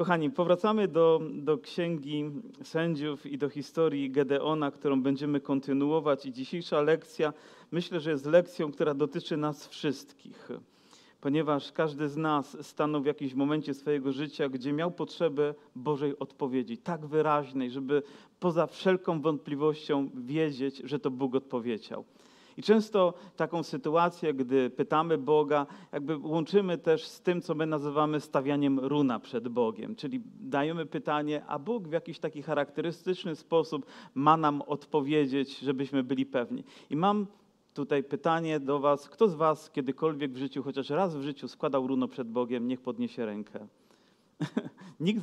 Kochani, powracamy do, do Księgi Sędziów i do historii Gedeona, którą będziemy kontynuować. I dzisiejsza lekcja myślę, że jest lekcją, która dotyczy nas wszystkich, ponieważ każdy z nas stanął w jakimś momencie swojego życia, gdzie miał potrzebę Bożej odpowiedzi, tak wyraźnej, żeby poza wszelką wątpliwością wiedzieć, że to Bóg odpowiedział. I często taką sytuację, gdy pytamy Boga, jakby łączymy też z tym, co my nazywamy stawianiem runa przed Bogiem, czyli dajemy pytanie, a Bóg w jakiś taki charakterystyczny sposób ma nam odpowiedzieć, żebyśmy byli pewni. I mam tutaj pytanie do Was, kto z Was kiedykolwiek w życiu, chociaż raz w życiu składał runo przed Bogiem, niech podniesie rękę. Nikt,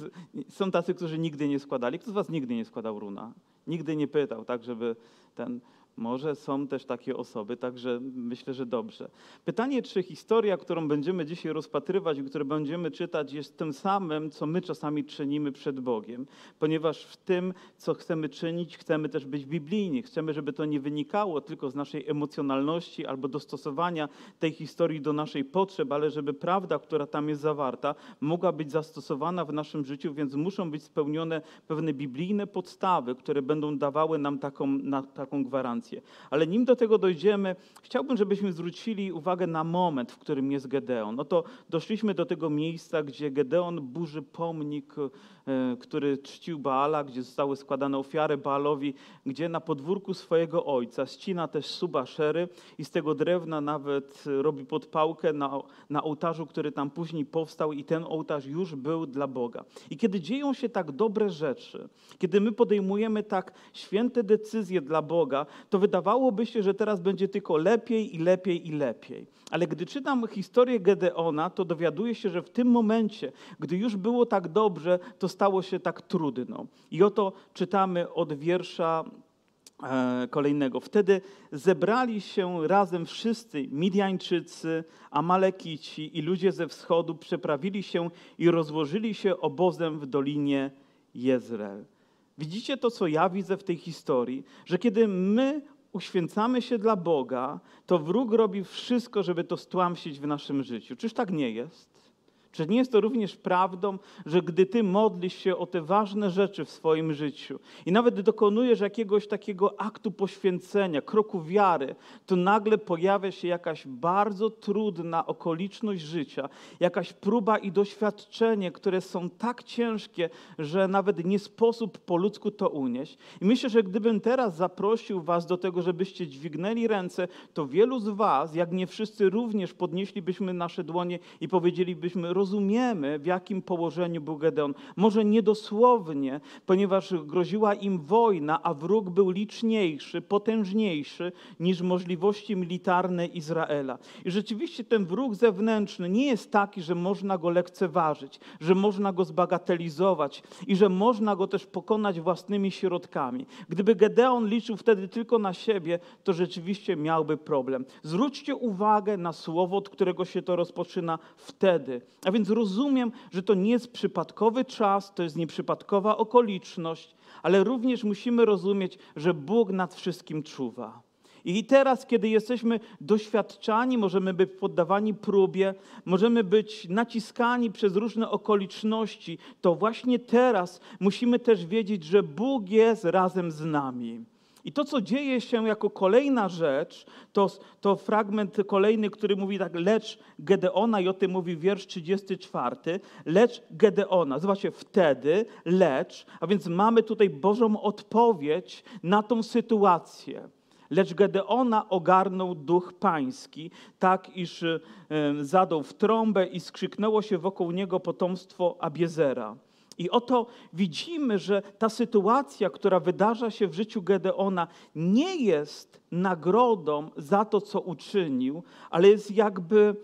są tacy, którzy nigdy nie składali. Kto z Was nigdy nie składał runa? Nigdy nie pytał, tak, żeby ten. Może są też takie osoby, także myślę, że dobrze. Pytanie, czy historia, którą będziemy dzisiaj rozpatrywać i którą będziemy czytać, jest tym samym, co my czasami czynimy przed Bogiem, ponieważ w tym, co chcemy czynić, chcemy też być biblijni. Chcemy, żeby to nie wynikało tylko z naszej emocjonalności albo dostosowania tej historii do naszej potrzeb, ale żeby prawda, która tam jest zawarta, mogła być zastosowana w naszym życiu, więc muszą być spełnione pewne biblijne podstawy, które będą dawały nam taką, na, taką gwarancję. Ale nim do tego dojdziemy, chciałbym, żebyśmy zwrócili uwagę na moment, w którym jest Gedeon. No to doszliśmy do tego miejsca, gdzie Gedeon burzy pomnik który czcił Baala, gdzie zostały składane ofiary Baalowi, gdzie na podwórku swojego ojca ścina też suba szery i z tego drewna nawet robi podpałkę na, na ołtarzu, który tam później powstał i ten ołtarz już był dla Boga. I kiedy dzieją się tak dobre rzeczy, kiedy my podejmujemy tak święte decyzje dla Boga, to wydawałoby się, że teraz będzie tylko lepiej i lepiej i lepiej. Ale gdy czytam historię Gedeona, to dowiaduję się, że w tym momencie, gdy już było tak dobrze, to stało się tak trudno. I oto czytamy od wiersza e, kolejnego. Wtedy zebrali się razem wszyscy Midianczycy, Amalekici i ludzie ze wschodu, przeprawili się i rozłożyli się obozem w dolinie Jezreel. Widzicie to, co ja widzę w tej historii, że kiedy my uświęcamy się dla Boga, to wróg robi wszystko, żeby to stłamsić w naszym życiu. Czyż tak nie jest? Czy nie jest to również prawdą, że gdy ty modlisz się o te ważne rzeczy w swoim życiu i nawet dokonujesz jakiegoś takiego aktu poświęcenia, kroku wiary, to nagle pojawia się jakaś bardzo trudna okoliczność życia, jakaś próba i doświadczenie, które są tak ciężkie, że nawet nie sposób po ludzku to unieść. I myślę, że gdybym teraz zaprosił was do tego, żebyście dźwignęli ręce, to wielu z was, jak nie wszyscy również podnieślibyśmy nasze dłonie i powiedzielibyśmy, rozumiemy, w jakim położeniu był Gedeon. Może niedosłownie, ponieważ groziła im wojna, a wróg był liczniejszy, potężniejszy niż możliwości militarne Izraela. I rzeczywiście ten wróg zewnętrzny nie jest taki, że można go lekceważyć, że można go zbagatelizować i że można go też pokonać własnymi środkami. Gdyby Gedeon liczył wtedy tylko na siebie, to rzeczywiście miałby problem. Zwróćcie uwagę na słowo, od którego się to rozpoczyna wtedy. A więc rozumiem, że to nie jest przypadkowy czas, to jest nieprzypadkowa okoliczność, ale również musimy rozumieć, że Bóg nad wszystkim czuwa. I teraz, kiedy jesteśmy doświadczani, możemy być poddawani próbie, możemy być naciskani przez różne okoliczności, to właśnie teraz musimy też wiedzieć, że Bóg jest razem z nami. I to, co dzieje się jako kolejna rzecz, to, to fragment kolejny, który mówi tak, lecz Gedeona, i o tym mówi wiersz 34, lecz Gedeona. Zobaczcie, wtedy, lecz, a więc mamy tutaj Bożą odpowiedź na tą sytuację. Lecz Gedeona ogarnął duch pański, tak iż zadał w trąbę i skrzyknęło się wokół niego potomstwo Abiezera. I oto widzimy, że ta sytuacja, która wydarza się w życiu Gedeona, nie jest nagrodą za to, co uczynił, ale jest jakby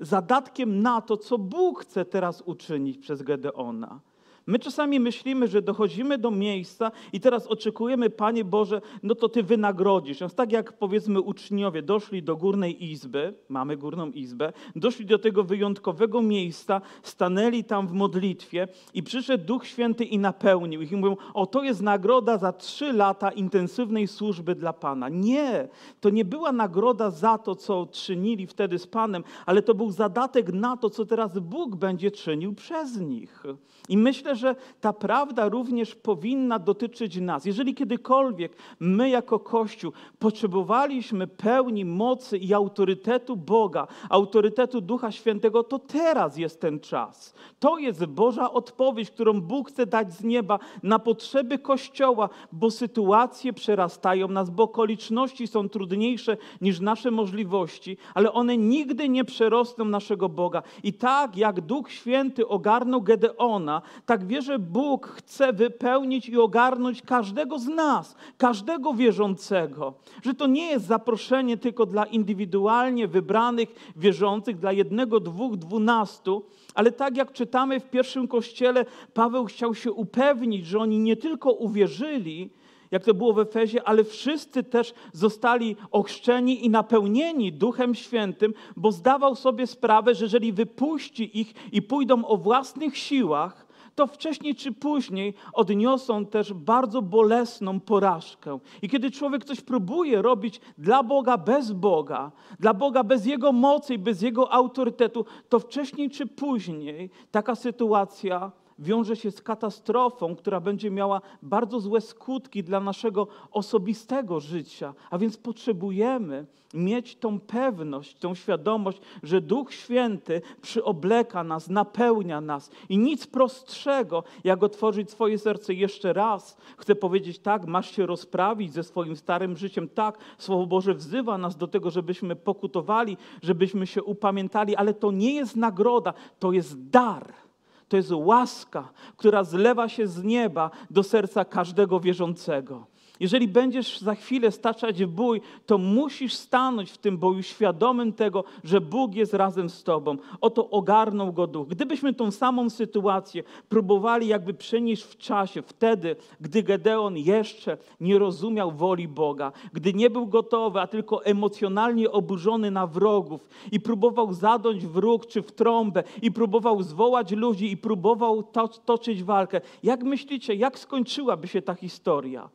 zadatkiem na to, co Bóg chce teraz uczynić przez Gedeona. My czasami myślimy, że dochodzimy do miejsca i teraz oczekujemy, Panie Boże, no to Ty wynagrodzisz. Więc tak jak powiedzmy uczniowie doszli do górnej izby, mamy górną izbę, doszli do tego wyjątkowego miejsca, stanęli tam w modlitwie i przyszedł Duch Święty i napełnił ich. I mówią, o to jest nagroda za trzy lata intensywnej służby dla Pana. Nie, to nie była nagroda za to, co czynili wtedy z Panem, ale to był zadatek na to, co teraz Bóg będzie czynił przez nich. I myślę, że ta prawda również powinna dotyczyć nas. Jeżeli kiedykolwiek my jako Kościół potrzebowaliśmy pełni mocy i autorytetu Boga, autorytetu Ducha Świętego, to teraz jest ten czas. To jest Boża odpowiedź, którą Bóg chce dać z nieba na potrzeby Kościoła, bo sytuacje przerastają nas, bo okoliczności są trudniejsze niż nasze możliwości, ale one nigdy nie przerosną naszego Boga. I tak jak Duch Święty ogarnął Gedeona, tak wierzę, Bóg chce wypełnić i ogarnąć każdego z nas, każdego wierzącego. Że to nie jest zaproszenie tylko dla indywidualnie wybranych wierzących, dla jednego, dwóch, dwunastu, ale tak jak czytamy w pierwszym kościele, Paweł chciał się upewnić, że oni nie tylko uwierzyli, jak to było w Efezie, ale wszyscy też zostali ochrzczeni i napełnieni Duchem Świętym, bo zdawał sobie sprawę, że jeżeli wypuści ich i pójdą o własnych siłach, to wcześniej czy później odniosą też bardzo bolesną porażkę. I kiedy człowiek coś próbuje robić dla Boga bez Boga, dla Boga bez Jego mocy i bez Jego autorytetu, to wcześniej czy później taka sytuacja wiąże się z katastrofą, która będzie miała bardzo złe skutki dla naszego osobistego życia. A więc potrzebujemy mieć tą pewność, tą świadomość, że Duch Święty przyobleka nas, napełnia nas. I nic prostszego, jak otworzyć swoje serce jeszcze raz. Chcę powiedzieć tak, masz się rozprawić ze swoim starym życiem. Tak, Słowo Boże wzywa nas do tego, żebyśmy pokutowali, żebyśmy się upamiętali, ale to nie jest nagroda, to jest dar. To jest łaska, która zlewa się z nieba do serca każdego wierzącego. Jeżeli będziesz za chwilę staczać bój, to musisz stanąć w tym boju świadomym tego, że Bóg jest razem z tobą. Oto ogarnął go duch. Gdybyśmy tą samą sytuację próbowali jakby przenieść w czasie, wtedy, gdy Gedeon jeszcze nie rozumiał woli Boga, gdy nie był gotowy, a tylko emocjonalnie oburzony na wrogów i próbował zadąć w róg czy w trąbę i próbował zwołać ludzi i próbował to, toczyć walkę. Jak myślicie, jak skończyłaby się ta historia?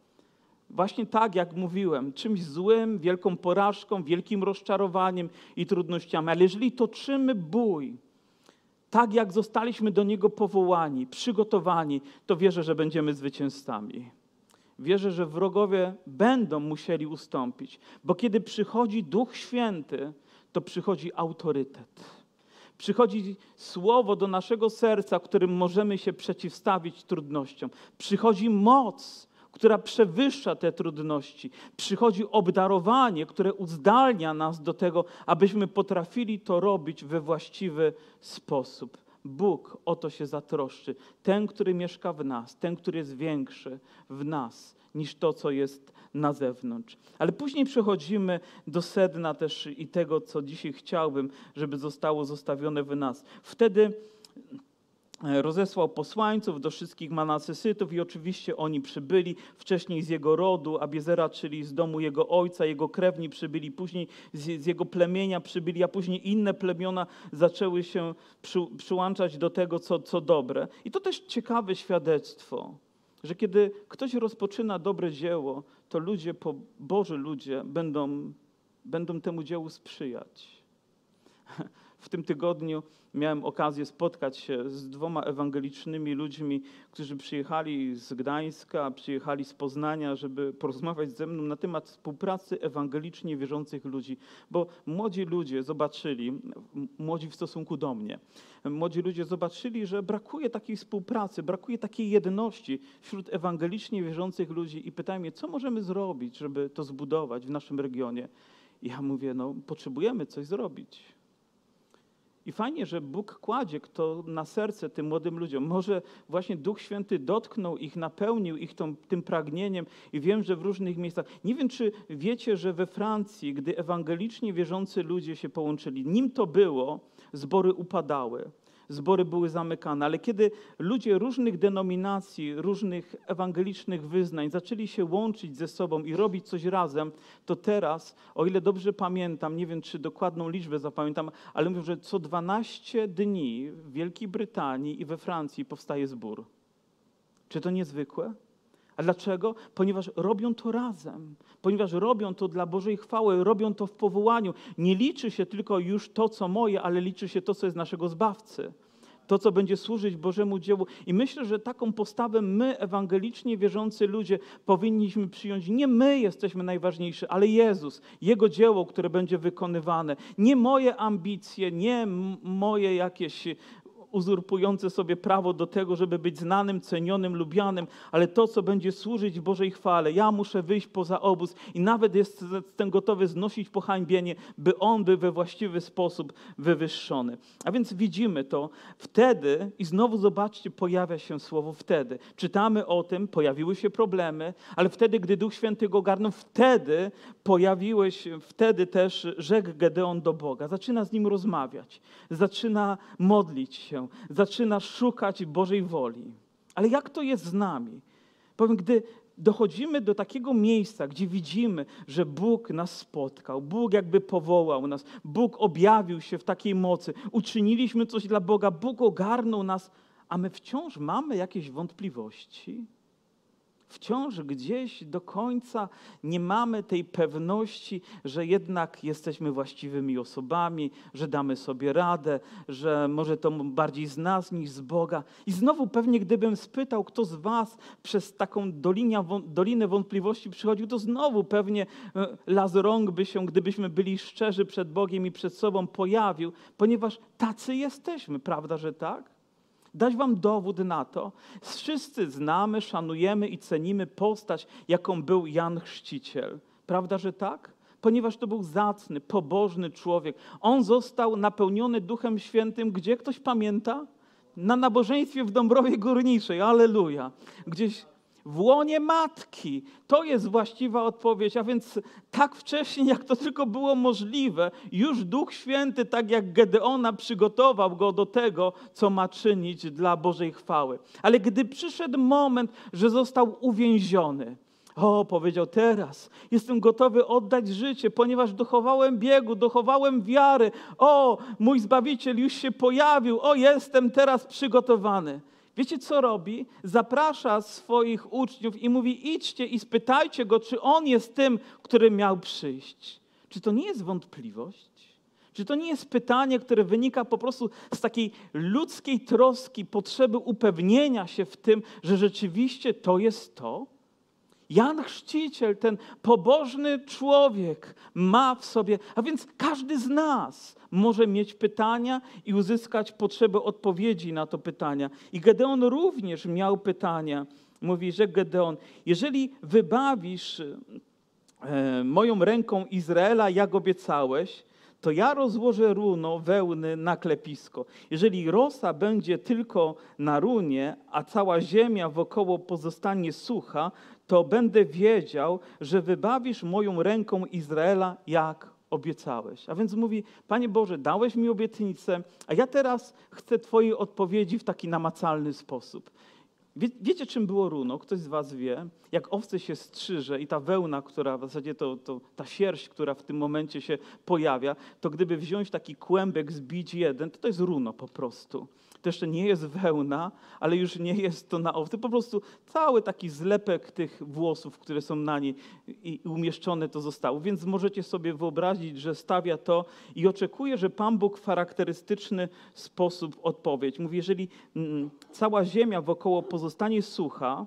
Właśnie tak, jak mówiłem, czymś złym, wielką porażką, wielkim rozczarowaniem i trudnościami. Ale jeżeli toczymy bój, tak jak zostaliśmy do niego powołani, przygotowani, to wierzę, że będziemy zwycięzcami. Wierzę, że wrogowie będą musieli ustąpić, bo kiedy przychodzi Duch Święty, to przychodzi autorytet. Przychodzi słowo do naszego serca, którym możemy się przeciwstawić trudnościom. Przychodzi moc, która przewyższa te trudności. Przychodzi obdarowanie, które uzdalnia nas do tego, abyśmy potrafili to robić we właściwy sposób. Bóg o to się zatroszczy. Ten, który mieszka w nas, ten, który jest większy w nas niż to, co jest na zewnątrz. Ale później przechodzimy do sedna też i tego, co dzisiaj chciałbym, żeby zostało zostawione w nas. Wtedy rozesłał posłańców do wszystkich Manasesytów i oczywiście oni przybyli wcześniej z jego rodu, Abiezera, czyli z domu jego ojca, jego krewni przybyli, później z, z jego plemienia przybyli, a później inne plemiona zaczęły się przy, przyłączać do tego, co, co dobre. I to też ciekawe świadectwo, że kiedy ktoś rozpoczyna dobre dzieło, to ludzie, Boży ludzie będą, będą temu dziełu sprzyjać. W tym tygodniu miałem okazję spotkać się z dwoma ewangelicznymi ludźmi, którzy przyjechali z Gdańska, przyjechali z Poznania, żeby porozmawiać ze mną na temat współpracy ewangelicznie wierzących ludzi. Bo młodzi ludzie zobaczyli, młodzi w stosunku do mnie, młodzi ludzie zobaczyli, że brakuje takiej współpracy, brakuje takiej jedności wśród ewangelicznie wierzących ludzi i pytają mnie, co możemy zrobić, żeby to zbudować w naszym regionie. I ja mówię, no potrzebujemy coś zrobić. I fajnie, że Bóg kładzie to na serce tym młodym ludziom. Może właśnie Duch Święty dotknął ich, napełnił ich tą, tym pragnieniem i wiem, że w różnych miejscach. Nie wiem, czy wiecie, że we Francji, gdy ewangelicznie wierzący ludzie się połączyli, nim to było, zbory upadały. Zbory były zamykane, ale kiedy ludzie różnych denominacji, różnych ewangelicznych wyznań zaczęli się łączyć ze sobą i robić coś razem, to teraz, o ile dobrze pamiętam, nie wiem czy dokładną liczbę zapamiętam, ale mówię, że co 12 dni w Wielkiej Brytanii i we Francji powstaje zbór. Czy to niezwykłe? A dlaczego? Ponieważ robią to razem, ponieważ robią to dla Bożej chwały, robią to w powołaniu. Nie liczy się tylko już to, co moje, ale liczy się to, co jest naszego Zbawcy. To, co będzie służyć Bożemu dziełu. I myślę, że taką postawę my, ewangelicznie wierzący ludzie, powinniśmy przyjąć. Nie my jesteśmy najważniejsi, ale Jezus, Jego dzieło, które będzie wykonywane. Nie moje ambicje, nie moje jakieś uzurpujące sobie prawo do tego, żeby być znanym, cenionym, lubianym, ale to, co będzie służyć Bożej chwale. Ja muszę wyjść poza obóz i nawet jestem gotowy znosić pohańbienie, by On był we właściwy sposób wywyższony. A więc widzimy to wtedy i znowu zobaczcie, pojawia się słowo wtedy. Czytamy o tym, pojawiły się problemy, ale wtedy, gdy Duch Święty go ogarnął, wtedy pojawiły się, wtedy też rzekł Gedeon do Boga. Zaczyna z nim rozmawiać, zaczyna modlić się, zaczyna szukać Bożej woli. Ale jak to jest z nami? Powiem, gdy dochodzimy do takiego miejsca, gdzie widzimy, że Bóg nas spotkał, Bóg jakby powołał nas, Bóg objawił się w takiej mocy, uczyniliśmy coś dla Boga, Bóg ogarnął nas, a my wciąż mamy jakieś wątpliwości wciąż gdzieś do końca nie mamy tej pewności, że jednak jesteśmy właściwymi osobami, że damy sobie radę, że może to bardziej z nas niż z Boga. I znowu pewnie gdybym spytał, kto z was przez taką dolinę wątpliwości przychodził, to znowu pewnie e, las rąk by się, gdybyśmy byli szczerzy przed Bogiem i przed sobą, pojawił, ponieważ tacy jesteśmy, prawda, że tak? Dać wam dowód na to. Wszyscy znamy, szanujemy i cenimy postać, jaką był Jan Chrzciciel. Prawda, że tak? Ponieważ to był zacny, pobożny człowiek. On został napełniony Duchem Świętym, gdzie ktoś pamięta? Na nabożeństwie w Dąbrowie Górniczej. Aleluja. Gdzieś w łonie matki. To jest właściwa odpowiedź. A więc tak wcześnie, jak to tylko było możliwe, już Duch Święty, tak jak Gedeona, przygotował go do tego, co ma czynić dla Bożej chwały. Ale gdy przyszedł moment, że został uwięziony, o, powiedział, teraz jestem gotowy oddać życie, ponieważ dochowałem biegu, dochowałem wiary. O, mój Zbawiciel już się pojawił. O, jestem teraz przygotowany. Wiecie, co robi? Zaprasza swoich uczniów i mówi: idźcie i spytajcie go, czy on jest tym, który miał przyjść. Czy to nie jest wątpliwość? Czy to nie jest pytanie, które wynika po prostu z takiej ludzkiej troski, potrzeby upewnienia się w tym, że rzeczywiście to jest to? Jan Chrzciciel, ten pobożny człowiek, ma w sobie, a więc każdy z nas może mieć pytania i uzyskać potrzebę odpowiedzi na to pytania. I Gedeon również miał pytania. Mówi, że Gedeon, jeżeli wybawisz e, moją ręką Izraela, jak obiecałeś, to ja rozłożę runo wełny na klepisko. Jeżeli rosa będzie tylko na runie, a cała ziemia wokoło pozostanie sucha, to będę wiedział, że wybawisz moją ręką Izraela, jak obiecałeś. A więc mówi, Panie Boże, dałeś mi obietnicę, a ja teraz chcę Twojej odpowiedzi w taki namacalny sposób. Wie, wiecie, czym było runo? Ktoś z Was wie? Jak owce się strzyże i ta wełna, która w zasadzie to, to ta sierść, która w tym momencie się pojawia, to gdyby wziąć taki kłębek, zbić jeden, to to jest runo po prostu to jeszcze nie jest wełna, ale już nie jest to na owcy. Po prostu cały taki zlepek tych włosów, które są na niej i umieszczone to zostało. Więc możecie sobie wyobrazić, że stawia to i oczekuje, że Pan Bóg w charakterystyczny sposób odpowiedź. Mówi, jeżeli mm, cała ziemia wokoło pozostanie sucha,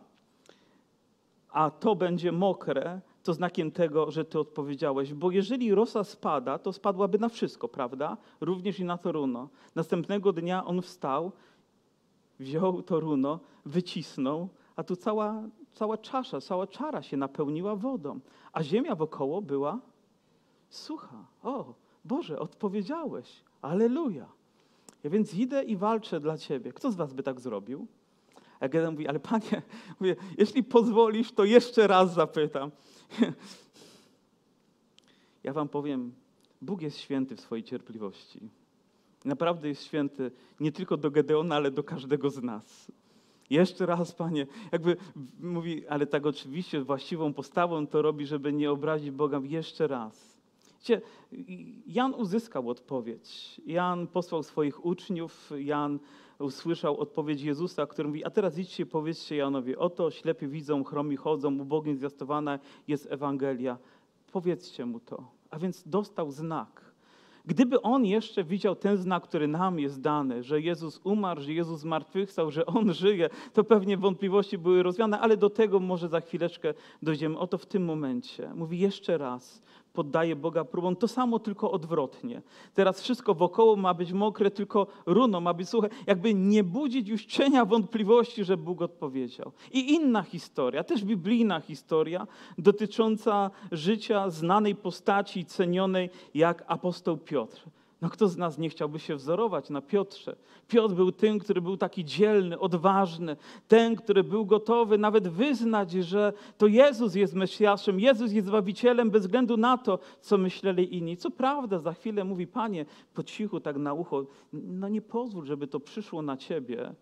a to będzie mokre, to znakiem tego, że ty odpowiedziałeś. Bo jeżeli rosa spada, to spadłaby na wszystko, prawda? Również i na to runo. Następnego dnia on wstał, wziął to runo, wycisnął, a tu cała, cała czasza, cała czara się napełniła wodą, a ziemia wokoło była sucha. O, Boże, odpowiedziałeś. Aleluja. Ja więc idę i walczę dla Ciebie. Kto z Was by tak zrobił? A Gedeon mówi, ale Panie, mówię, jeśli pozwolisz, to jeszcze raz zapytam. Ja wam powiem, Bóg jest święty w swojej cierpliwości. Naprawdę jest święty nie tylko do Gedeona, ale do każdego z nas. Jeszcze raz, Panie, jakby mówi, ale tak oczywiście właściwą postawą to robi, żeby nie obrazić Boga. Jeszcze raz. Wiecie, Jan uzyskał odpowiedź. Jan posłał swoich uczniów, Jan usłyszał odpowiedź Jezusa, który mówi, a teraz idźcie powiedzcie Janowi, oto ślepi widzą, chromi chodzą, ubogim zwiastowana jest Ewangelia. Powiedzcie mu to. A więc dostał znak. Gdyby on jeszcze widział ten znak, który nam jest dany, że Jezus umarł, że Jezus zmartwychwstał, że On żyje, to pewnie wątpliwości były rozwiane, ale do tego może za chwileczkę dojdziemy. Oto w tym momencie. Mówi jeszcze raz, poddaje Boga próbom. To samo, tylko odwrotnie. Teraz wszystko wokoło ma być mokre, tylko runo ma być suche. Jakby nie budzić już cienia wątpliwości, że Bóg odpowiedział. I inna historia, też biblijna historia, dotycząca życia znanej postaci, cenionej jak apostoł Piotr. No kto z nas nie chciałby się wzorować na Piotrze? Piotr był tym, który był taki dzielny, odważny, ten, który był gotowy nawet wyznać, że to Jezus jest Mesjaszem, Jezus jest Zbawicielem bez względu na to, co myśleli inni. Co prawda za chwilę mówi, Panie, po cichu tak na ucho, no nie pozwól, żeby to przyszło na Ciebie.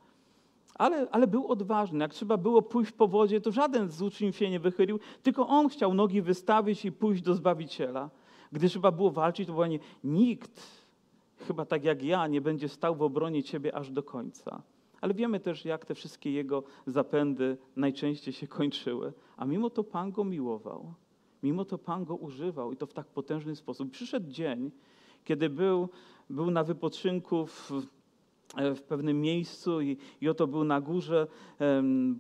Ale, ale był odważny. Jak trzeba było pójść po wodzie, to żaden z uczniów się nie wychylił, tylko on chciał nogi wystawić i pójść do Zbawiciela. Gdy trzeba było walczyć, to właśnie nikt chyba tak jak ja, nie będzie stał w obronie Ciebie aż do końca. Ale wiemy też, jak te wszystkie jego zapędy najczęściej się kończyły. A mimo to Pan go miłował. Mimo to Pan go używał i to w tak potężny sposób. Przyszedł dzień, kiedy był, był na wypoczynku w w pewnym miejscu i, i oto był na górze,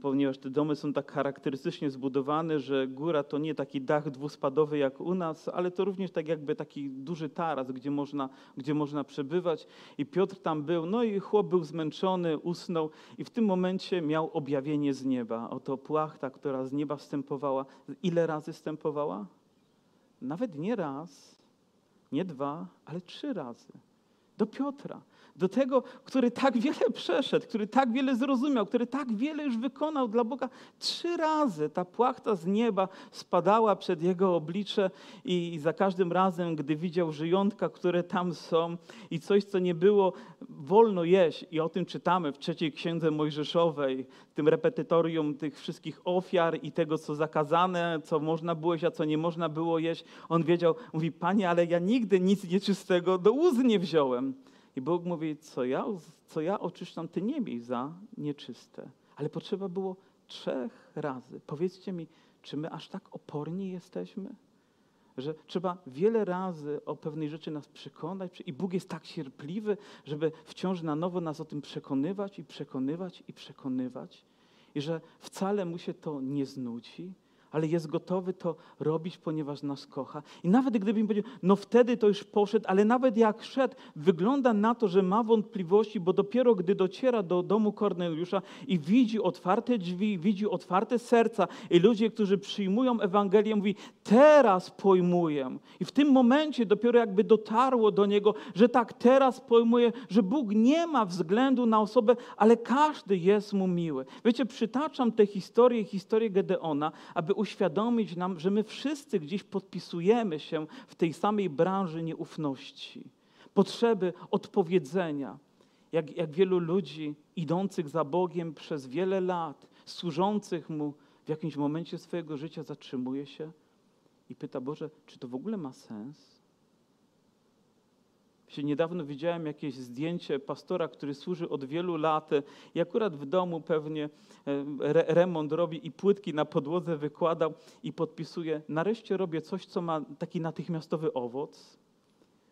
ponieważ te domy są tak charakterystycznie zbudowane, że góra to nie taki dach dwuspadowy jak u nas, ale to również tak jakby taki duży taras, gdzie można, gdzie można przebywać. I Piotr tam był, no i chłop był zmęczony, usnął i w tym momencie miał objawienie z nieba. Oto płachta, która z nieba wstępowała. Ile razy wstępowała? Nawet nie raz, nie dwa, ale trzy razy. Do Piotra do tego, który tak wiele przeszedł, który tak wiele zrozumiał, który tak wiele już wykonał dla Boga. Trzy razy ta płachta z nieba spadała przed jego oblicze i za każdym razem, gdy widział żyjątka, które tam są i coś, co nie było wolno jeść, i o tym czytamy w trzeciej księdze Mojżeszowej, tym repetytorium tych wszystkich ofiar i tego, co zakazane, co można było jeść, a co nie można było jeść, on wiedział, mówi, Panie, ale ja nigdy nic nieczystego do ust nie wziąłem. I Bóg mówi, co ja, co ja oczyszczam, ty nie miej za nieczyste. Ale potrzeba było trzech razy. Powiedzcie mi, czy my aż tak oporni jesteśmy? Że trzeba wiele razy o pewnej rzeczy nas przekonać i Bóg jest tak cierpliwy, żeby wciąż na nowo nas o tym przekonywać i przekonywać i przekonywać. I że wcale mu się to nie znudzi, ale jest gotowy to robić, ponieważ nas kocha. I nawet gdyby mi powiedział, no wtedy to już poszedł, ale nawet jak szedł, wygląda na to, że ma wątpliwości, bo dopiero gdy dociera do domu Korneliusza i widzi otwarte drzwi, widzi otwarte serca i ludzie, którzy przyjmują Ewangelię, mówi, teraz pojmuję. I w tym momencie dopiero jakby dotarło do niego, że tak, teraz pojmuje, że Bóg nie ma względu na osobę, ale każdy jest mu miły. Wiecie, przytaczam tę historię, historię Gedeona, aby uświadomić nam, że my wszyscy gdzieś podpisujemy się w tej samej branży nieufności, potrzeby odpowiedzenia. Jak, jak wielu ludzi idących za Bogiem przez wiele lat, służących Mu, w jakimś momencie swojego życia zatrzymuje się i pyta: Boże, czy to w ogóle ma sens? Niedawno widziałem jakieś zdjęcie pastora, który służy od wielu lat i akurat w domu pewnie e, remont robi i płytki na podłodze wykładał i podpisuje. Nareszcie robię coś, co ma taki natychmiastowy owoc.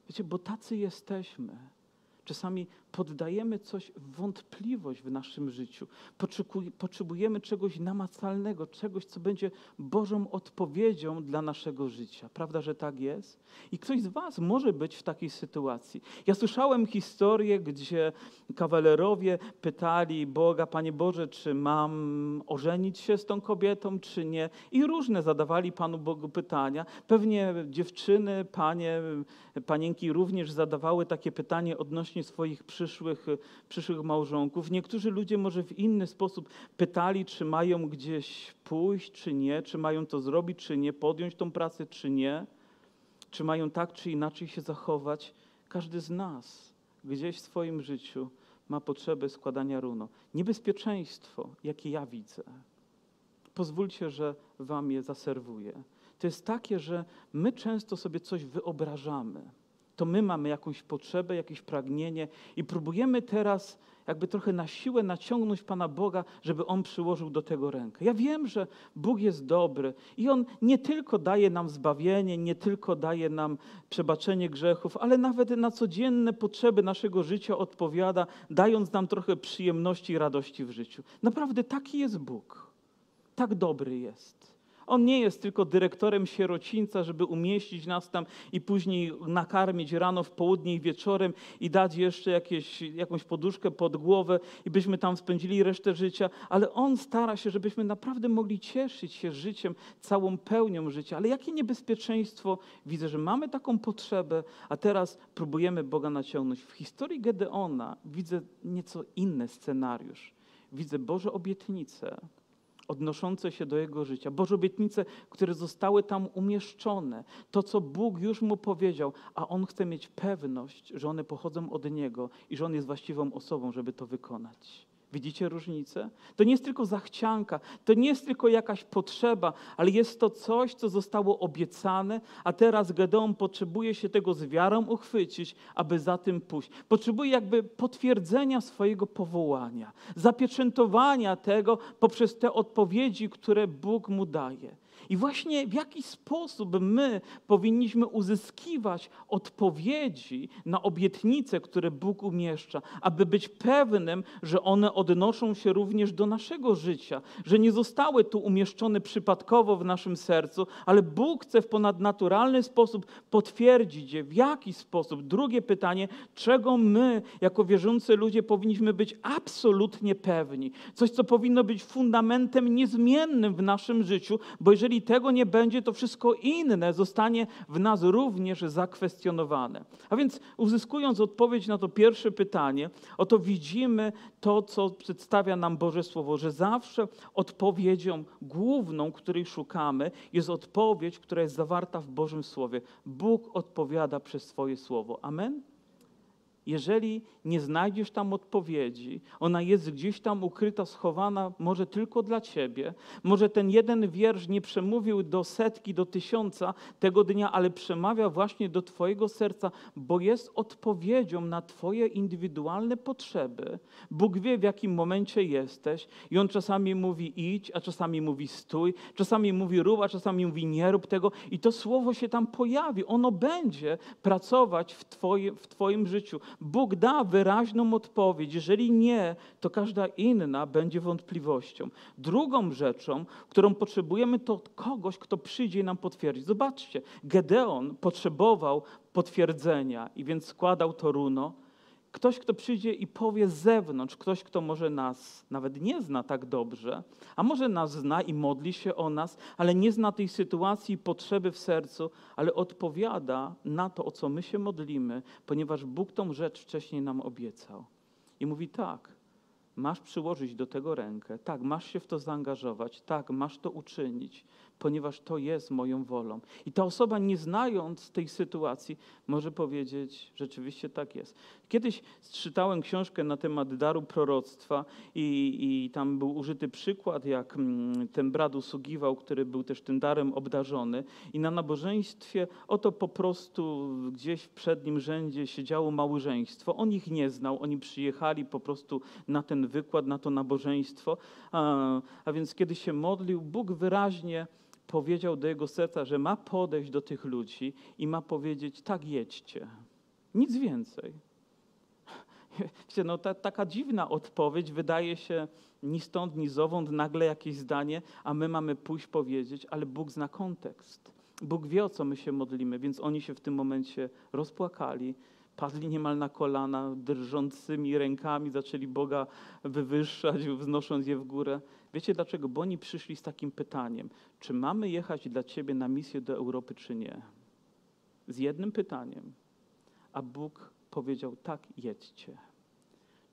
Wiecie, bo tacy jesteśmy. Czasami poddajemy coś wątpliwość w naszym życiu. Potrzebujemy czegoś namacalnego, czegoś, co będzie Bożą odpowiedzią dla naszego życia. Prawda, że tak jest? I ktoś z Was może być w takiej sytuacji. Ja słyszałem historię, gdzie kawalerowie pytali Boga, Panie Boże, czy mam ożenić się z tą kobietą, czy nie? I różne zadawali Panu Bogu pytania. Pewnie dziewczyny, panie, panienki również zadawały takie pytanie odnośnie swoich przyszłości przyszłych, przyszłych małżonków. Niektórzy ludzie może w inny sposób pytali, czy mają gdzieś pójść, czy nie, czy mają to zrobić, czy nie, podjąć tą pracę, czy nie, czy mają tak, czy inaczej się zachować. Każdy z nas gdzieś w swoim życiu ma potrzebę składania runo. Niebezpieczeństwo, jakie ja widzę, pozwólcie, że wam je zaserwuję. To jest takie, że my często sobie coś wyobrażamy. To my mamy jakąś potrzebę, jakieś pragnienie i próbujemy teraz jakby trochę na siłę naciągnąć Pana Boga, żeby On przyłożył do tego rękę. Ja wiem, że Bóg jest dobry i On nie tylko daje nam zbawienie, nie tylko daje nam przebaczenie grzechów, ale nawet na codzienne potrzeby naszego życia odpowiada, dając nam trochę przyjemności i radości w życiu. Naprawdę taki jest Bóg. Tak dobry jest. On nie jest tylko dyrektorem sierocińca, żeby umieścić nas tam i później nakarmić rano, w południe i wieczorem i dać jeszcze jakieś, jakąś poduszkę pod głowę i byśmy tam spędzili resztę życia, ale On stara się, żebyśmy naprawdę mogli cieszyć się życiem, całą pełnią życia. Ale jakie niebezpieczeństwo widzę, że mamy taką potrzebę, a teraz próbujemy Boga naciągnąć. W historii Gedeona widzę nieco inny scenariusz. Widzę Boże obietnice, odnoszące się do jego życia, Boże obietnice, które zostały tam umieszczone, to co Bóg już mu powiedział, a on chce mieć pewność, że one pochodzą od niego i że on jest właściwą osobą, żeby to wykonać. Widzicie różnicę? To nie jest tylko zachcianka, to nie jest tylko jakaś potrzeba, ale jest to coś, co zostało obiecane, a teraz Gedeon potrzebuje się tego z wiarą uchwycić, aby za tym pójść. Potrzebuje jakby potwierdzenia swojego powołania, zapieczętowania tego poprzez te odpowiedzi, które Bóg mu daje. I właśnie w jaki sposób my powinniśmy uzyskiwać odpowiedzi na obietnice, które Bóg umieszcza, aby być pewnym, że one odnoszą się również do naszego życia, że nie zostały tu umieszczone przypadkowo w naszym sercu, ale Bóg chce w ponadnaturalny sposób potwierdzić je. W jaki sposób? Drugie pytanie, czego my, jako wierzący ludzie, powinniśmy być absolutnie pewni? Coś, co powinno być fundamentem niezmiennym w naszym życiu, bo jeżeli tego nie będzie, to wszystko inne zostanie w nas również zakwestionowane. A więc uzyskując odpowiedź na to pierwsze pytanie, oto widzimy to, co przedstawia nam Boże Słowo, że zawsze odpowiedzią główną, której szukamy, jest odpowiedź, która jest zawarta w Bożym Słowie. Bóg odpowiada przez swoje Słowo. Amen? Jeżeli nie znajdziesz tam odpowiedzi, ona jest gdzieś tam ukryta, schowana, może tylko dla ciebie. Może ten jeden wiersz nie przemówił do setki, do tysiąca tego dnia, ale przemawia właśnie do Twojego serca, bo jest odpowiedzią na Twoje indywidualne potrzeby. Bóg wie, w jakim momencie jesteś, i On czasami mówi idź, a czasami mówi stój, czasami mówi rób, a czasami mówi nie rób tego, i to słowo się tam pojawi. Ono będzie pracować w, twoje, w Twoim życiu. Bóg da wyraźną odpowiedź. Jeżeli nie, to każda inna będzie wątpliwością. Drugą rzeczą, którą potrzebujemy, to kogoś, kto przyjdzie i nam potwierdzi. Zobaczcie, Gedeon potrzebował potwierdzenia i więc składał to runo. Ktoś, kto przyjdzie i powie z zewnątrz, ktoś, kto może nas nawet nie zna tak dobrze, a może nas zna i modli się o nas, ale nie zna tej sytuacji i potrzeby w sercu, ale odpowiada na to, o co my się modlimy, ponieważ Bóg tą rzecz wcześniej nam obiecał. I mówi tak, masz przyłożyć do tego rękę, tak, masz się w to zaangażować, tak, masz to uczynić, ponieważ to jest moją wolą. I ta osoba, nie znając tej sytuacji, może powiedzieć, rzeczywiście tak jest. Kiedyś czytałem książkę na temat daru proroctwa i, i tam był użyty przykład, jak mm, ten brat usługiwał, który był też tym darem obdarzony i na nabożeństwie oto po prostu gdzieś w przednim rzędzie siedziało małżeństwo. On ich nie znał, oni przyjechali po prostu na ten wykład, na to nabożeństwo, a, a więc kiedy się modlił, Bóg wyraźnie powiedział do jego serca, że ma podejść do tych ludzi i ma powiedzieć: tak, jedźcie. Nic więcej. Wiecie, no ta, taka dziwna odpowiedź wydaje się ni stąd, ni zowąd, nagle jakieś zdanie, a my mamy pójść powiedzieć, ale Bóg zna kontekst. Bóg wie, o co my się modlimy, więc oni się w tym momencie rozpłakali, padli niemal na kolana, drżącymi rękami zaczęli Boga wywyższać, wznosząc je w górę. Wiecie dlaczego? Bo oni przyszli z takim pytaniem: czy mamy jechać dla Ciebie na misję do Europy, czy nie? Z jednym pytaniem. A Bóg powiedział: tak, jedźcie.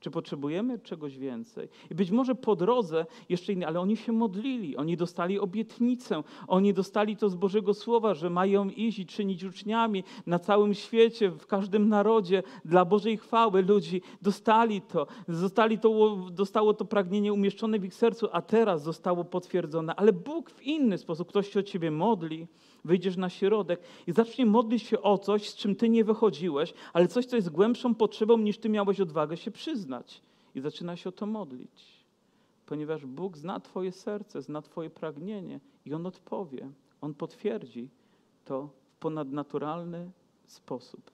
Czy potrzebujemy czegoś więcej? I być może po drodze jeszcze inne, ale oni się modlili, oni dostali obietnicę, oni dostali to z Bożego Słowa, że mają iść i czynić uczniami na całym świecie, w każdym narodzie, dla Bożej chwały ludzi. Dostali to, zostali to, dostało to pragnienie umieszczone w ich sercu, a teraz zostało potwierdzone. Ale Bóg w inny sposób, ktoś się o ciebie modli, wyjdziesz na środek i zacznie modlić się o coś, z czym ty nie wychodziłeś, ale coś, co jest głębszą potrzebą, niż ty miałeś odwagę się przyznać. I zaczyna się o to modlić. Ponieważ Bóg zna Twoje serce, zna Twoje pragnienie i On odpowie. On potwierdzi to w ponadnaturalny sposób.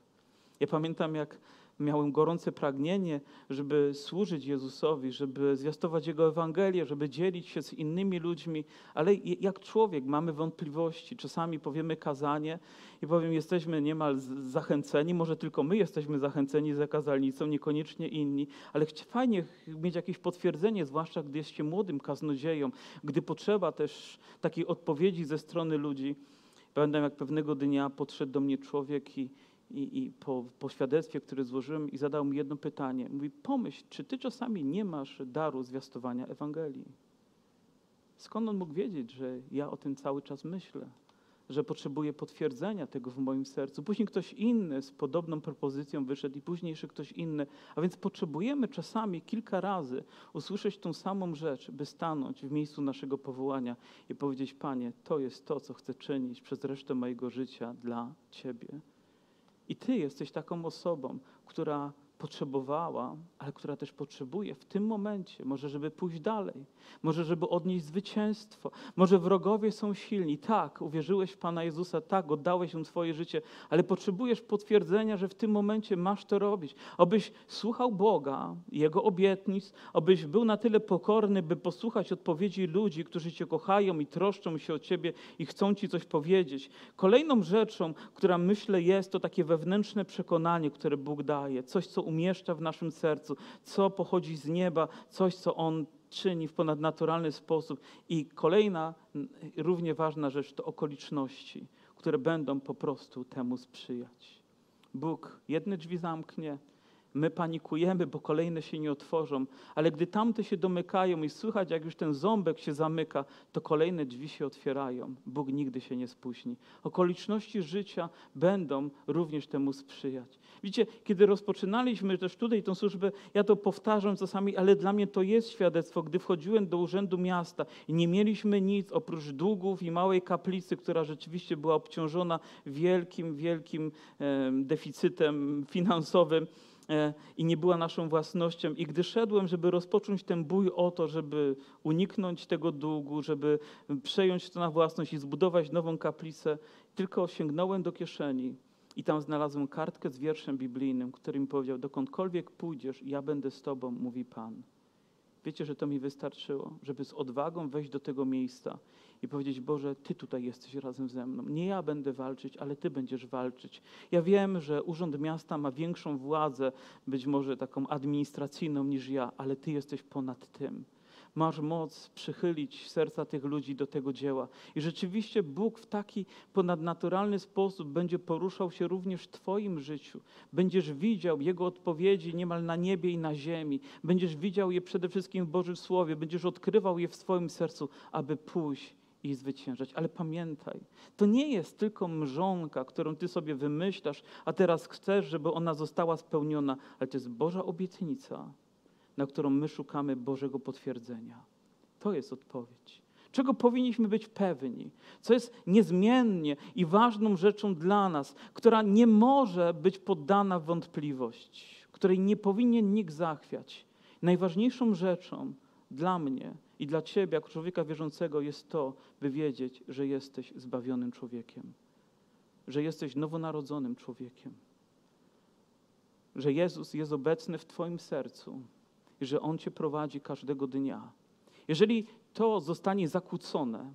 Ja pamiętam, jak miałem gorące pragnienie, żeby służyć Jezusowi, żeby zwiastować Jego Ewangelię, żeby dzielić się z innymi ludźmi, ale jak człowiek mamy wątpliwości. Czasami powiemy kazanie i powiem, jesteśmy niemal zachęceni, może tylko my jesteśmy zachęceni za kazalnicą, niekoniecznie inni, ale fajnie mieć jakieś potwierdzenie, zwłaszcza gdy jest się młodym kaznodzieją, gdy potrzeba też takiej odpowiedzi ze strony ludzi. Pamiętam, jak pewnego dnia podszedł do mnie człowiek i, i, i po, po świadectwie, które złożyłem i zadał mi jedno pytanie. Mówi, pomyśl, czy ty czasami nie masz daru zwiastowania Ewangelii? Skąd on mógł wiedzieć, że ja o tym cały czas myślę? Że potrzebuję potwierdzenia tego w moim sercu. Później ktoś inny z podobną propozycją wyszedł i później jeszcze ktoś inny. A więc potrzebujemy czasami kilka razy usłyszeć tą samą rzecz, by stanąć w miejscu naszego powołania i powiedzieć, Panie, to jest to, co chcę czynić przez resztę mojego życia dla Ciebie. I Ty jesteś taką osobą, która potrzebowała, ale która też potrzebuje w tym momencie, może żeby pójść dalej, może żeby odnieść zwycięstwo, może wrogowie są silni. Tak, uwierzyłeś w Pana Jezusa, tak, oddałeś mu swoje życie, ale potrzebujesz potwierdzenia, że w tym momencie masz to robić. Obyś słuchał Boga, Jego obietnic, obyś był na tyle pokorny, by posłuchać odpowiedzi ludzi, którzy Cię kochają i troszczą się o Ciebie i chcą Ci coś powiedzieć. Kolejną rzeczą, która myślę jest, to takie wewnętrzne przekonanie, które Bóg daje, coś, co umieszcza w naszym sercu, co pochodzi z nieba, coś, co On czyni w ponadnaturalny sposób. I kolejna, równie ważna rzecz to okoliczności, które będą po prostu temu sprzyjać. Bóg jedne drzwi zamknie, My panikujemy, bo kolejne się nie otworzą, ale gdy tamte się domykają i słychać, jak już ten ząbek się zamyka, to kolejne drzwi się otwierają. Bóg nigdy się nie spóźni. Okoliczności życia będą również temu sprzyjać. Widzicie, kiedy rozpoczynaliśmy też tutaj tę służbę, ja to powtarzam czasami, ale dla mnie to jest świadectwo. Gdy wchodziłem do urzędu miasta i nie mieliśmy nic oprócz długów i małej kaplicy, która rzeczywiście była obciążona wielkim, wielkim deficytem finansowym, i nie była naszą własnością. I gdy szedłem, żeby rozpocząć ten bój o to, żeby uniknąć tego długu, żeby przejąć to na własność i zbudować nową kaplicę, tylko sięgnąłem do kieszeni i tam znalazłem kartkę z wierszem biblijnym, który mi powiedział: Dokądkolwiek pójdziesz, ja będę z Tobą, mówi Pan. Wiecie, że to mi wystarczyło, żeby z odwagą wejść do tego miejsca i powiedzieć: Boże, Ty tutaj jesteś razem ze mną. Nie ja będę walczyć, ale Ty będziesz walczyć. Ja wiem, że Urząd Miasta ma większą władzę, być może taką administracyjną niż ja, ale Ty jesteś ponad tym masz moc przychylić serca tych ludzi do tego dzieła. I rzeczywiście Bóg w taki ponadnaturalny sposób będzie poruszał się również w Twoim życiu. Będziesz widział Jego odpowiedzi niemal na niebie i na ziemi. Będziesz widział je przede wszystkim w Bożym Słowie. Będziesz odkrywał je w swoim sercu, aby pójść i zwyciężać. Ale pamiętaj, to nie jest tylko mrzonka, którą ty sobie wymyślasz, a teraz chcesz, żeby ona została spełniona, ale to jest Boża obietnica, na którą my szukamy Bożego potwierdzenia. To jest odpowiedź. Czego powinniśmy być pewni, co jest niezmiennie i ważną rzeczą dla nas, która nie może być poddana wątpliwość, której nie powinien nikt zachwiać. Najważniejszą rzeczą dla mnie i dla Ciebie, jako człowieka wierzącego, jest to, by wiedzieć, że jesteś zbawionym człowiekiem, że jesteś nowonarodzonym człowiekiem, że Jezus jest obecny w Twoim sercu że On Cię prowadzi każdego dnia. Jeżeli to zostanie zakłócone,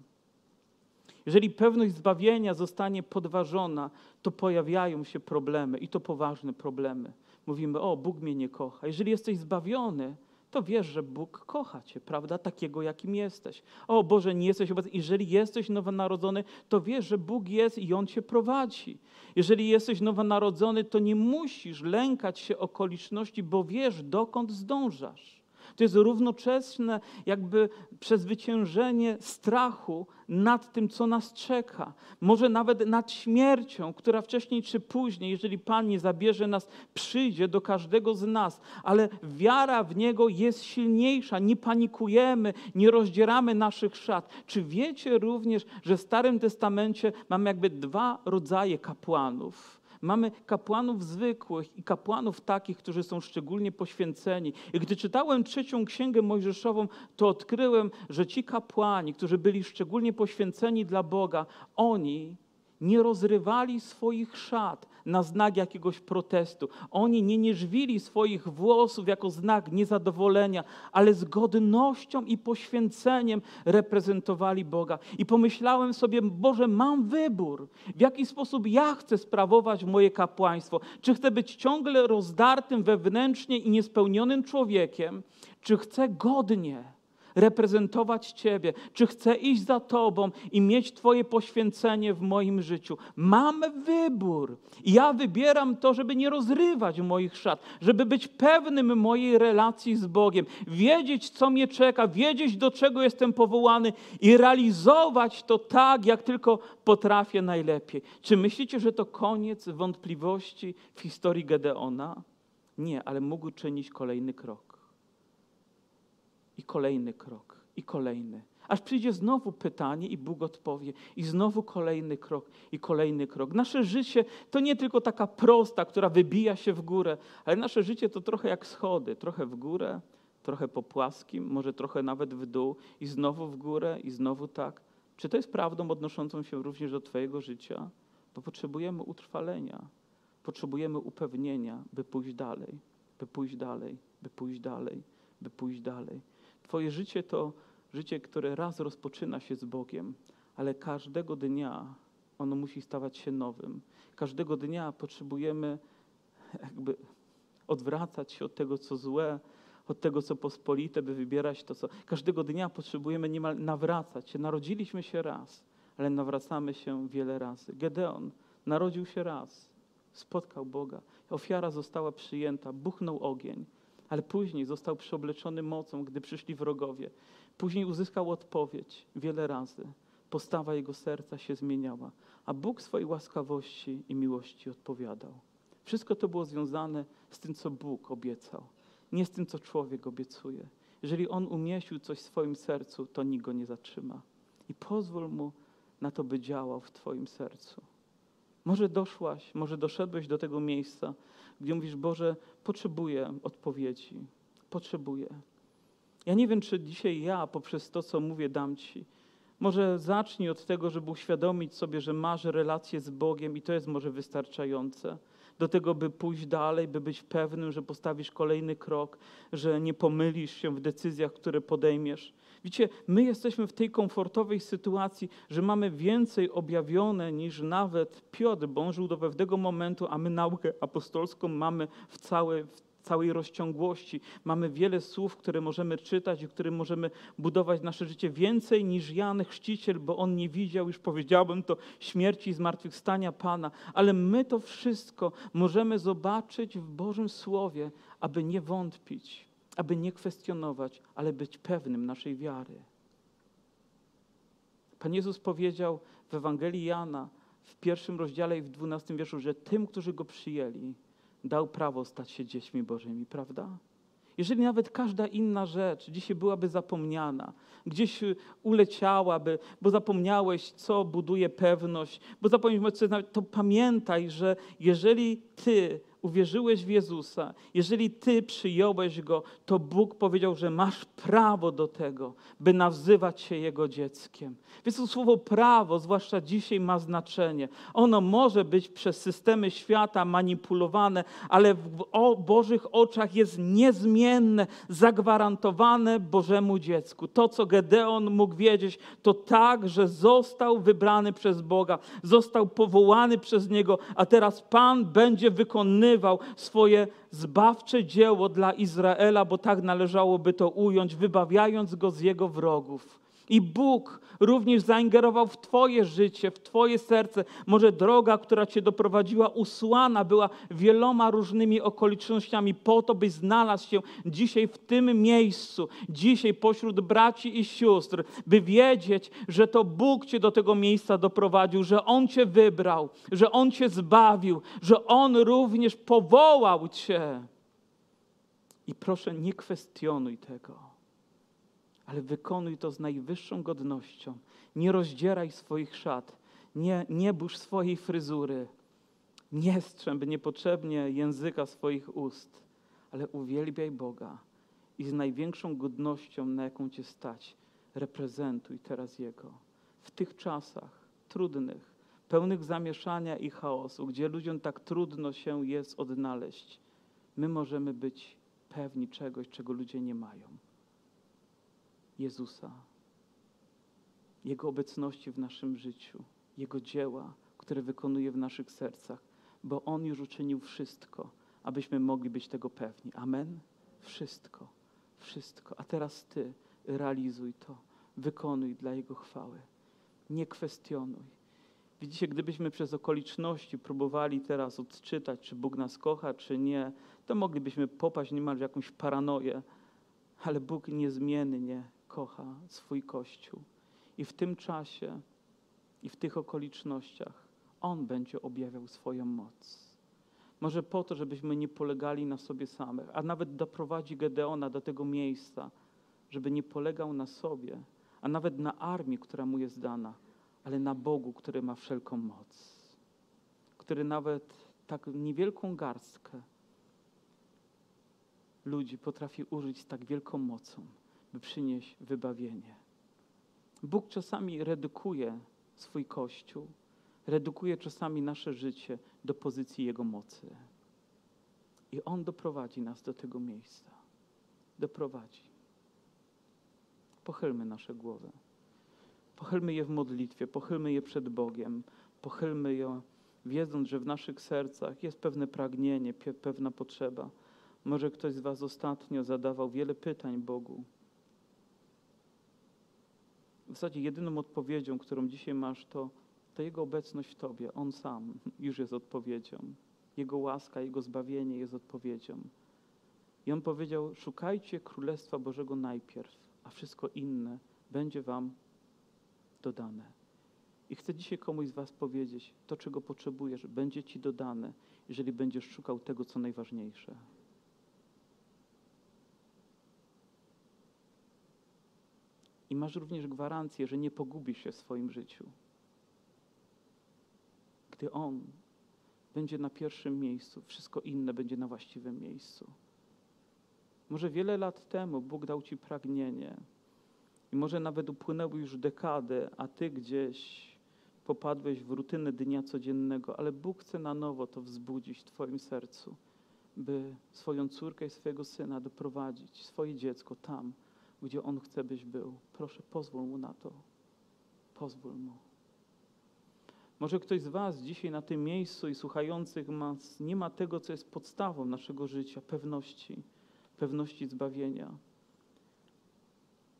jeżeli pewność zbawienia zostanie podważona, to pojawiają się problemy i to poważne problemy. Mówimy, o, Bóg mnie nie kocha. Jeżeli jesteś zbawiony, to wiesz, że Bóg kocha cię, prawda? Takiego, jakim jesteś. O Boże, nie jesteś obecny. Jeżeli jesteś nowonarodzony, to wiesz, że Bóg jest i On cię prowadzi. Jeżeli jesteś nowonarodzony, to nie musisz lękać się okoliczności, bo wiesz, dokąd zdążasz. To jest równoczesne jakby przezwyciężenie strachu nad tym, co nas czeka. Może nawet nad śmiercią, która wcześniej czy później, jeżeli Pan nie zabierze nas, przyjdzie do każdego z nas. Ale wiara w Niego jest silniejsza. Nie panikujemy, nie rozdzieramy naszych szat. Czy wiecie również, że w Starym Testamencie mamy jakby dwa rodzaje kapłanów? Mamy kapłanów zwykłych i kapłanów takich, którzy są szczególnie poświęceni. I gdy czytałem trzecią księgę mojżeszową, to odkryłem, że ci kapłani, którzy byli szczególnie poświęceni dla Boga, oni nie rozrywali swoich szat na znak jakiegoś protestu. Oni nie nieżwili swoich włosów jako znak niezadowolenia, ale z godnością i poświęceniem reprezentowali Boga. I pomyślałem sobie, Boże, mam wybór, w jaki sposób ja chcę sprawować moje kapłaństwo. Czy chcę być ciągle rozdartym wewnętrznie i niespełnionym człowiekiem, czy chcę godnie reprezentować Ciebie, czy chcę iść za Tobą i mieć Twoje poświęcenie w moim życiu. Mam wybór. Ja wybieram to, żeby nie rozrywać moich szat, żeby być pewnym mojej relacji z Bogiem, wiedzieć, co mnie czeka, wiedzieć, do czego jestem powołany i realizować to tak, jak tylko potrafię najlepiej. Czy myślicie, że to koniec wątpliwości w historii Gedeona? Nie, ale mógł czynić kolejny krok i kolejny krok, i kolejny. Aż przyjdzie znowu pytanie i Bóg odpowie, i znowu kolejny krok, i kolejny krok. Nasze życie to nie tylko taka prosta, która wybija się w górę, ale nasze życie to trochę jak schody, trochę w górę, trochę po płaskim, może trochę nawet w dół, i znowu w górę, i znowu tak. Czy to jest prawdą odnoszącą się również do Twojego życia? Bo potrzebujemy utrwalenia, potrzebujemy upewnienia, by pójść dalej, by pójść dalej, by pójść dalej, by pójść dalej. Twoje życie to życie, które raz rozpoczyna się z Bogiem, ale każdego dnia ono musi stawać się nowym. Każdego dnia potrzebujemy jakby odwracać się od tego, co złe, od tego, co pospolite, by wybierać to, co. Każdego dnia potrzebujemy niemal nawracać się. Narodziliśmy się raz, ale nawracamy się wiele razy. Gedeon narodził się raz, spotkał Boga, ofiara została przyjęta, buchnął ogień ale później został przyobleczony mocą, gdy przyszli wrogowie. Później uzyskał odpowiedź wiele razy. Postawa jego serca się zmieniała, a Bóg swojej łaskawości i miłości odpowiadał. Wszystko to było związane z tym, co Bóg obiecał, nie z tym, co człowiek obiecuje. Jeżeli On umieścił coś w swoim sercu, to nikt go nie zatrzyma. I pozwól Mu na to, by działał w Twoim sercu. Może doszłaś, może doszedłeś do tego miejsca, gdzie mówisz, Boże, potrzebuję odpowiedzi, potrzebuję. Ja nie wiem, czy dzisiaj ja poprzez to, co mówię, dam Ci. Może zacznij od tego, żeby uświadomić sobie, że masz relację z Bogiem i to jest może wystarczające. Do tego, by pójść dalej, by być pewnym, że postawisz kolejny krok, że nie pomylisz się w decyzjach, które podejmiesz. Widzicie, my jesteśmy w tej komfortowej sytuacji, że mamy więcej objawione niż nawet Piotr, bo on żył do pewnego momentu, a my naukę apostolską mamy w całej, w całej rozciągłości. Mamy wiele słów, które możemy czytać i które możemy budować nasze życie więcej niż Jan Chrzciciel, bo on nie widział, już powiedziałbym to, śmierci i zmartwychwstania Pana. Ale my to wszystko możemy zobaczyć w Bożym Słowie, aby nie wątpić aby nie kwestionować, ale być pewnym naszej wiary. Pan Jezus powiedział w Ewangelii Jana w pierwszym rozdziale i w dwunastym wierszu, że tym, którzy Go przyjęli, dał prawo stać się dziećmi Bożymi, prawda? Jeżeli nawet każda inna rzecz dzisiaj byłaby zapomniana, gdzieś uleciałaby, bo zapomniałeś, co buduje pewność, bo zapomniałeś, to pamiętaj, że jeżeli Ty uwierzyłeś w Jezusa, jeżeli Ty przyjąłeś Go, to Bóg powiedział, że masz prawo do tego, by nazywać się Jego dzieckiem. Więc to słowo prawo, zwłaszcza dzisiaj, ma znaczenie. Ono może być przez systemy świata manipulowane, ale w Bożych oczach jest niezmienne, zagwarantowane Bożemu dziecku. To, co Gedeon mógł wiedzieć, to tak, że został wybrany przez Boga, został powołany przez Niego, a teraz Pan będzie wykonywał wykonywał swoje zbawcze dzieło dla Izraela, bo tak należałoby to ująć, wybawiając go z jego wrogów. I Bóg również zaingerował w Twoje życie, w Twoje serce. Może droga, która Cię doprowadziła, usłana była wieloma różnymi okolicznościami, po to, byś znalazł się dzisiaj w tym miejscu, dzisiaj pośród braci i sióstr, by wiedzieć, że to Bóg Cię do tego miejsca doprowadził, że On Cię wybrał, że On Cię zbawił, że On również powołał Cię. I proszę, nie kwestionuj tego ale wykonuj to z najwyższą godnością. Nie rozdzieraj swoich szat, nie, nie burz swojej fryzury, nie strzęp niepotrzebnie języka swoich ust, ale uwielbiaj Boga i z największą godnością, na jaką Cię stać, reprezentuj teraz Jego. W tych czasach trudnych, pełnych zamieszania i chaosu, gdzie ludziom tak trudno się jest odnaleźć, my możemy być pewni czegoś, czego ludzie nie mają. Jezusa, Jego obecności w naszym życiu, Jego dzieła, które wykonuje w naszych sercach, bo On już uczynił wszystko, abyśmy mogli być tego pewni. Amen? Wszystko, wszystko. A teraz Ty realizuj to, wykonuj dla Jego chwały. Nie kwestionuj. Widzicie, gdybyśmy przez okoliczności próbowali teraz odczytać, czy Bóg nas kocha, czy nie, to moglibyśmy popaść niemal w jakąś paranoję, ale Bóg niezmiennie kocha swój Kościół. I w tym czasie i w tych okolicznościach On będzie objawiał swoją moc. Może po to, żebyśmy nie polegali na sobie samych, a nawet doprowadzi Gedeona do tego miejsca, żeby nie polegał na sobie, a nawet na armii, która mu jest dana, ale na Bogu, który ma wszelką moc, który nawet tak niewielką garstkę ludzi potrafi użyć z tak wielką mocą by przynieść wybawienie. Bóg czasami redukuje swój Kościół, redukuje czasami nasze życie do pozycji Jego mocy. I On doprowadzi nas do tego miejsca. Doprowadzi. Pochylmy nasze głowy. Pochylmy je w modlitwie, pochylmy je przed Bogiem, pochylmy je, wiedząc, że w naszych sercach jest pewne pragnienie, pewna potrzeba. Może ktoś z Was ostatnio zadawał wiele pytań Bogu w zasadzie jedyną odpowiedzią, którą dzisiaj masz, to, to Jego obecność w Tobie. On sam już jest odpowiedzią. Jego łaska, Jego zbawienie jest odpowiedzią. I On powiedział: Szukajcie Królestwa Bożego najpierw, a wszystko inne będzie Wam dodane. I chcę dzisiaj komuś z Was powiedzieć: to, czego potrzebujesz, będzie Ci dodane, jeżeli będziesz szukał tego, co najważniejsze. I masz również gwarancję, że nie pogubisz się w swoim życiu. Gdy On będzie na pierwszym miejscu, wszystko inne będzie na właściwym miejscu. Może wiele lat temu Bóg dał Ci pragnienie i może nawet upłynęły już dekady, a Ty gdzieś popadłeś w rutynę dnia codziennego, ale Bóg chce na nowo to wzbudzić w Twoim sercu, by swoją córkę i swojego syna doprowadzić, swoje dziecko tam, gdzie On chce, byś był. Proszę, pozwól Mu na to. Pozwól Mu. Może ktoś z Was dzisiaj na tym miejscu i słuchających nas nie ma tego, co jest podstawą naszego życia, pewności, pewności zbawienia.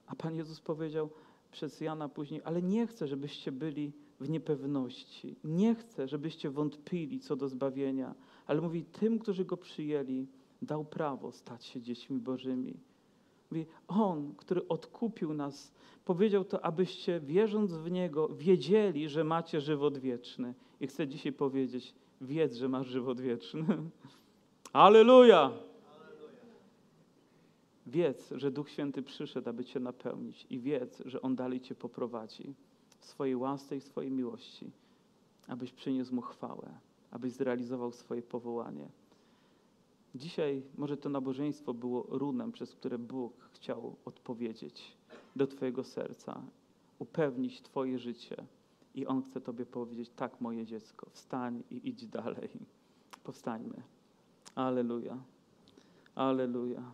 A Pan Jezus powiedział przez Jana później, ale nie chcę, żebyście byli w niepewności. Nie chcę, żebyście wątpili co do zbawienia, ale mówi tym, którzy Go przyjęli, dał prawo stać się dziećmi Bożymi. Mówi, On, który odkupił nas, powiedział to, abyście wierząc w Niego, wiedzieli, że macie żywot wieczny. I chcę dzisiaj powiedzieć, wiedz, że masz żywot wieczny. Aleluja! Wiedz, że Duch Święty przyszedł, aby Cię napełnić i wiedz, że On dalej Cię poprowadzi w swojej łasce i w swojej miłości, abyś przyniósł Mu chwałę, abyś zrealizował swoje powołanie. Dzisiaj może to nabożeństwo było runem, przez które Bóg chciał odpowiedzieć do Twojego serca, upewnić Twoje życie. I On chce Tobie powiedzieć: Tak, moje dziecko, wstań i idź dalej. Powstańmy. Aleluja. Aleluja.